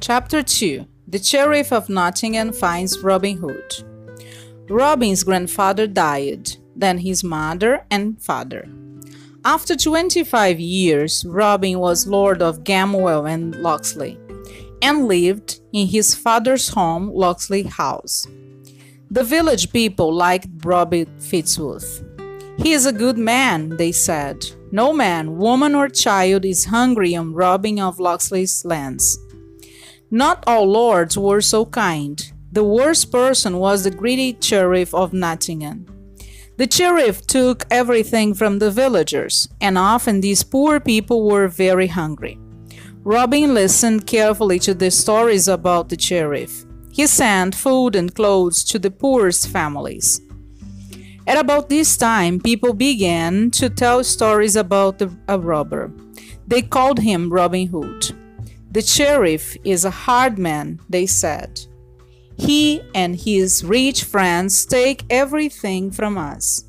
Chapter 2 The Sheriff of Nottingham finds Robin Hood. Robin's grandfather died, then his mother and father. After 25 years, Robin was Lord of Gamwell and Locksley, and lived in his father's home, Locksley House. The village people liked Robin Fitzooth. He is a good man, they said. No man, woman, or child is hungry on Robin of Locksley's lands. Not all lords were so kind. The worst person was the greedy sheriff of Nottingham. The sheriff took everything from the villagers, and often these poor people were very hungry. Robin listened carefully to the stories about the sheriff. He sent food and clothes to the poorest families. At about this time, people began to tell stories about the, a robber. They called him Robin Hood. The sheriff is a hard man, they said. He and his rich friends take everything from us.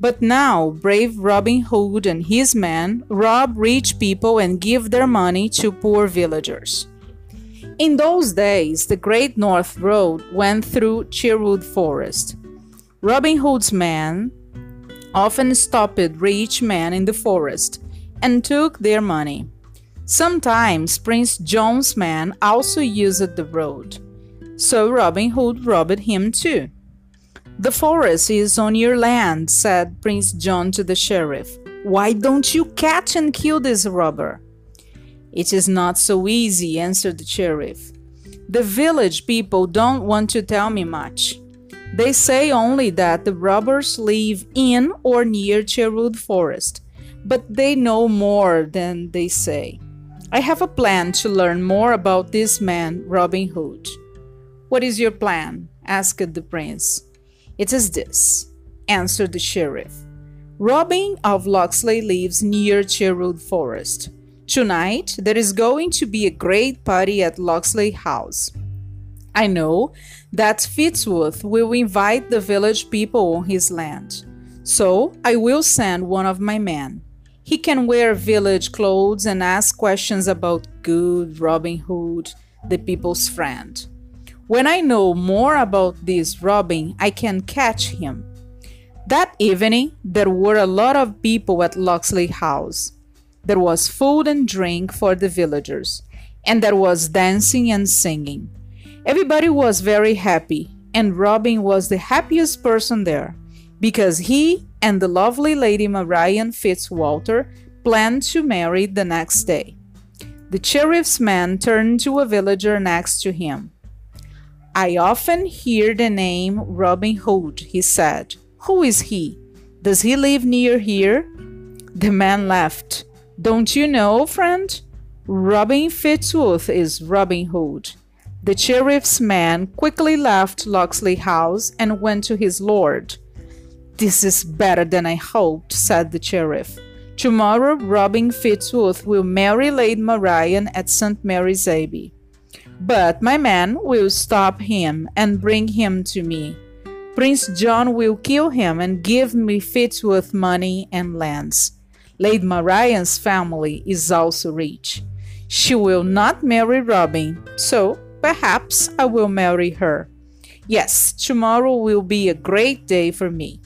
But now, brave Robin Hood and his men rob rich people and give their money to poor villagers. In those days, the Great North Road went through Sherwood Forest. Robin Hood's men often stopped rich men in the forest and took their money. Sometimes Prince John's men also used the road. So Robin Hood robbed him too. The forest is on your land, said Prince John to the sheriff. Why don't you catch and kill this robber? It is not so easy, answered the sheriff. The village people don't want to tell me much. They say only that the robbers live in or near Sherwood Forest, but they know more than they say. I have a plan to learn more about this man, Robin Hood. What is your plan? asked the prince. It is this, answered the sheriff. Robin of Locksley lives near Sherwood Forest. Tonight, there is going to be a great party at Locksley House. I know that Fitzooth will invite the village people on his land. So I will send one of my men. He can wear village clothes and ask questions about good Robin Hood, the people's friend. When I know more about this Robin, I can catch him. That evening, there were a lot of people at Locksley House. There was food and drink for the villagers, and there was dancing and singing. Everybody was very happy, and Robin was the happiest person there because he and the lovely Lady Marian Fitzwalter planned to marry the next day. The sheriff's man turned to a villager next to him. I often hear the name Robin Hood, he said. Who is he? Does he live near here? The man laughed. Don't you know, friend? Robin Fitzooth is Robin Hood. The sheriff's man quickly left Locksley House and went to his lord. This is better than I hoped, said the sheriff. Tomorrow Robin Fitzooth will marry Lady Marian at St. Mary's Abbey. But my man will stop him and bring him to me. Prince John will kill him and give me Fitzooth money and lands. Lady Marian's family is also rich. She will not marry Robin, so perhaps I will marry her. Yes, tomorrow will be a great day for me.